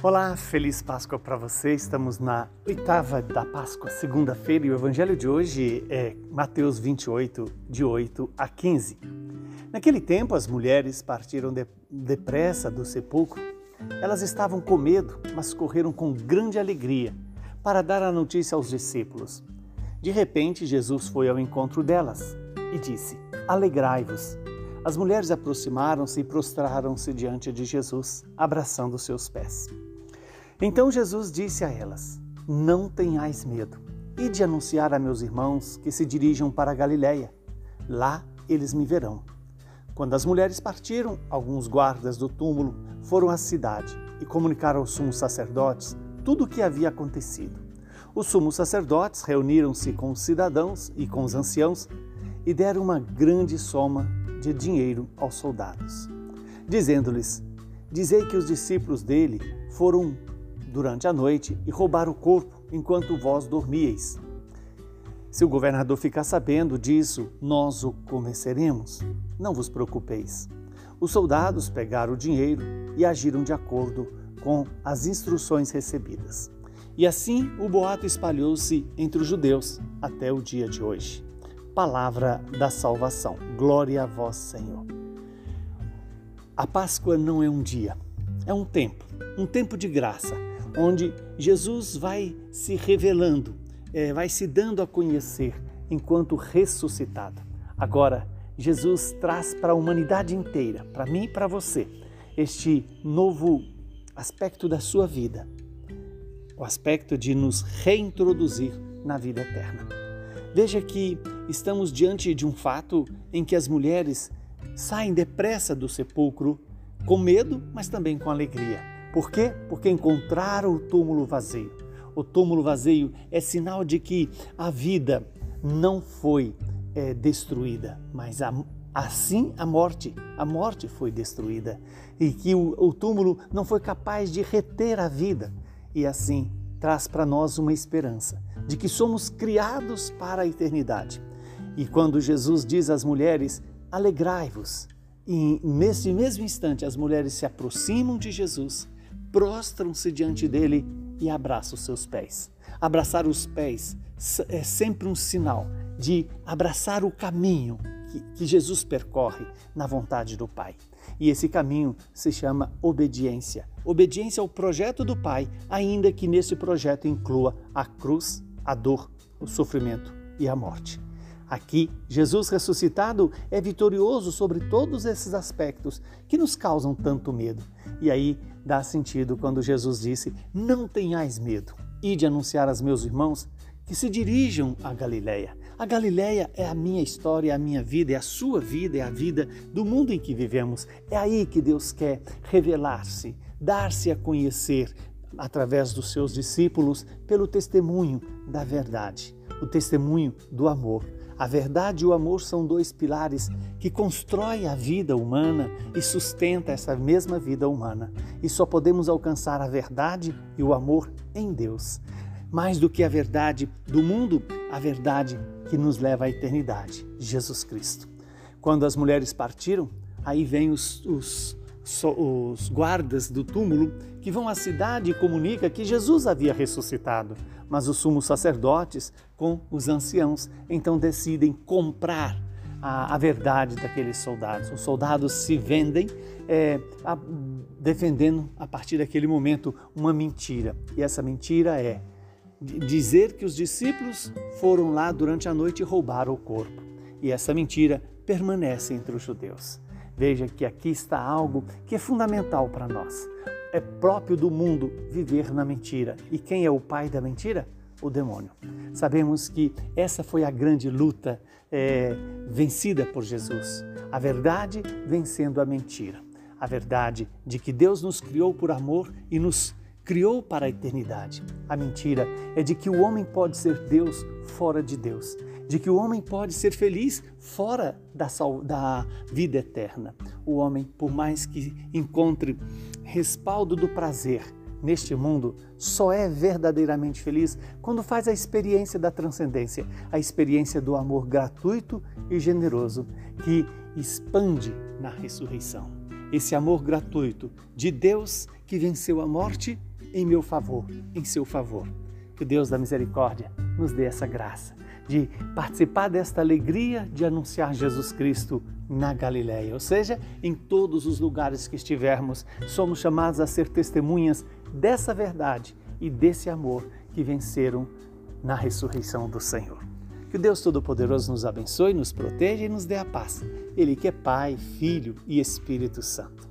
Olá, feliz Páscoa para você. Estamos na oitava da Páscoa, segunda-feira, e o evangelho de hoje é Mateus 28, de 8 a 15. Naquele tempo, as mulheres partiram de, depressa do sepulcro. Elas estavam com medo, mas correram com grande alegria para dar a notícia aos discípulos. De repente, Jesus foi ao encontro delas e disse: Alegrai-vos. As mulheres aproximaram-se e prostraram-se diante de Jesus, abraçando seus pés. Então Jesus disse a elas: Não tenhais medo. E de anunciar a meus irmãos que se dirijam para a Galiléia. Lá eles me verão. Quando as mulheres partiram, alguns guardas do túmulo foram à cidade e comunicaram aos sumos sacerdotes tudo o que havia acontecido. Os sumos sacerdotes reuniram-se com os cidadãos e com os anciãos e deram uma grande soma de dinheiro aos soldados, dizendo-lhes: Dizei que os discípulos dele foram durante a noite e roubar o corpo enquanto vós dormíeis. Se o governador ficar sabendo disso, nós o conheceremos. Não vos preocupeis. Os soldados pegaram o dinheiro e agiram de acordo com as instruções recebidas. E assim o boato espalhou-se entre os judeus até o dia de hoje. Palavra da salvação. Glória a vós, Senhor. A Páscoa não é um dia, é um tempo, um tempo de graça, onde Jesus vai se revelando, é, vai se dando a conhecer enquanto ressuscitado. Agora, Jesus traz para a humanidade inteira, para mim e para você, este novo aspecto da sua vida, o aspecto de nos reintroduzir na vida eterna. Veja que estamos diante de um fato em que as mulheres saem depressa do sepulcro com medo, mas também com alegria por quê? Porque encontraram o túmulo vazio. O túmulo vazio é sinal de que a vida não foi é, destruída, mas a, assim a morte, a morte foi destruída e que o, o túmulo não foi capaz de reter a vida e assim traz para nós uma esperança de que somos criados para a eternidade. E quando Jesus diz às mulheres: alegrai-vos, e nesse mesmo instante as mulheres se aproximam de Jesus prostram-se diante dele e abraçam os seus pés. Abraçar os pés é sempre um sinal de abraçar o caminho que, que Jesus percorre na vontade do Pai. E esse caminho se chama obediência. Obediência ao projeto do Pai, ainda que nesse projeto inclua a cruz, a dor, o sofrimento e a morte. Aqui, Jesus ressuscitado é vitorioso sobre todos esses aspectos que nos causam tanto medo. E aí dá sentido quando Jesus disse: Não tenhais medo, e de anunciar aos meus irmãos que se dirijam à Galiléia. A Galiléia é a minha história, é a minha vida, é a sua vida, é a vida do mundo em que vivemos. É aí que Deus quer revelar-se, dar-se a conhecer através dos seus discípulos pelo testemunho da verdade, o testemunho do amor. A verdade e o amor são dois pilares que constroem a vida humana e sustenta essa mesma vida humana. E só podemos alcançar a verdade e o amor em Deus. Mais do que a verdade do mundo, a verdade que nos leva à eternidade, Jesus Cristo. Quando as mulheres partiram, aí vêm os, os, os guardas do túmulo que vão à cidade e comunicam que Jesus havia ressuscitado mas os sumos sacerdotes com os anciãos então decidem comprar a, a verdade daqueles soldados. Os soldados se vendem é, a, defendendo a partir daquele momento uma mentira. E essa mentira é dizer que os discípulos foram lá durante a noite e roubaram o corpo. E essa mentira permanece entre os judeus. Veja que aqui está algo que é fundamental para nós. É próprio do mundo viver na mentira. E quem é o pai da mentira? O demônio. Sabemos que essa foi a grande luta é, vencida por Jesus. A verdade vencendo a mentira. A verdade de que Deus nos criou por amor e nos criou para a eternidade. A mentira é de que o homem pode ser Deus fora de Deus, de que o homem pode ser feliz fora da, da vida eterna. O homem, por mais que encontre respaldo do prazer neste mundo, só é verdadeiramente feliz quando faz a experiência da transcendência, a experiência do amor gratuito e generoso que expande na ressurreição. Esse amor gratuito de Deus que venceu a morte em meu favor, em seu favor. Que o Deus da misericórdia nos dê essa graça de participar desta alegria de anunciar Jesus Cristo na Galileia, ou seja, em todos os lugares que estivermos, somos chamados a ser testemunhas dessa verdade e desse amor que venceram na ressurreição do Senhor. Que o Deus Todo-Poderoso nos abençoe, nos proteja e nos dê a paz. Ele que é Pai, Filho e Espírito Santo.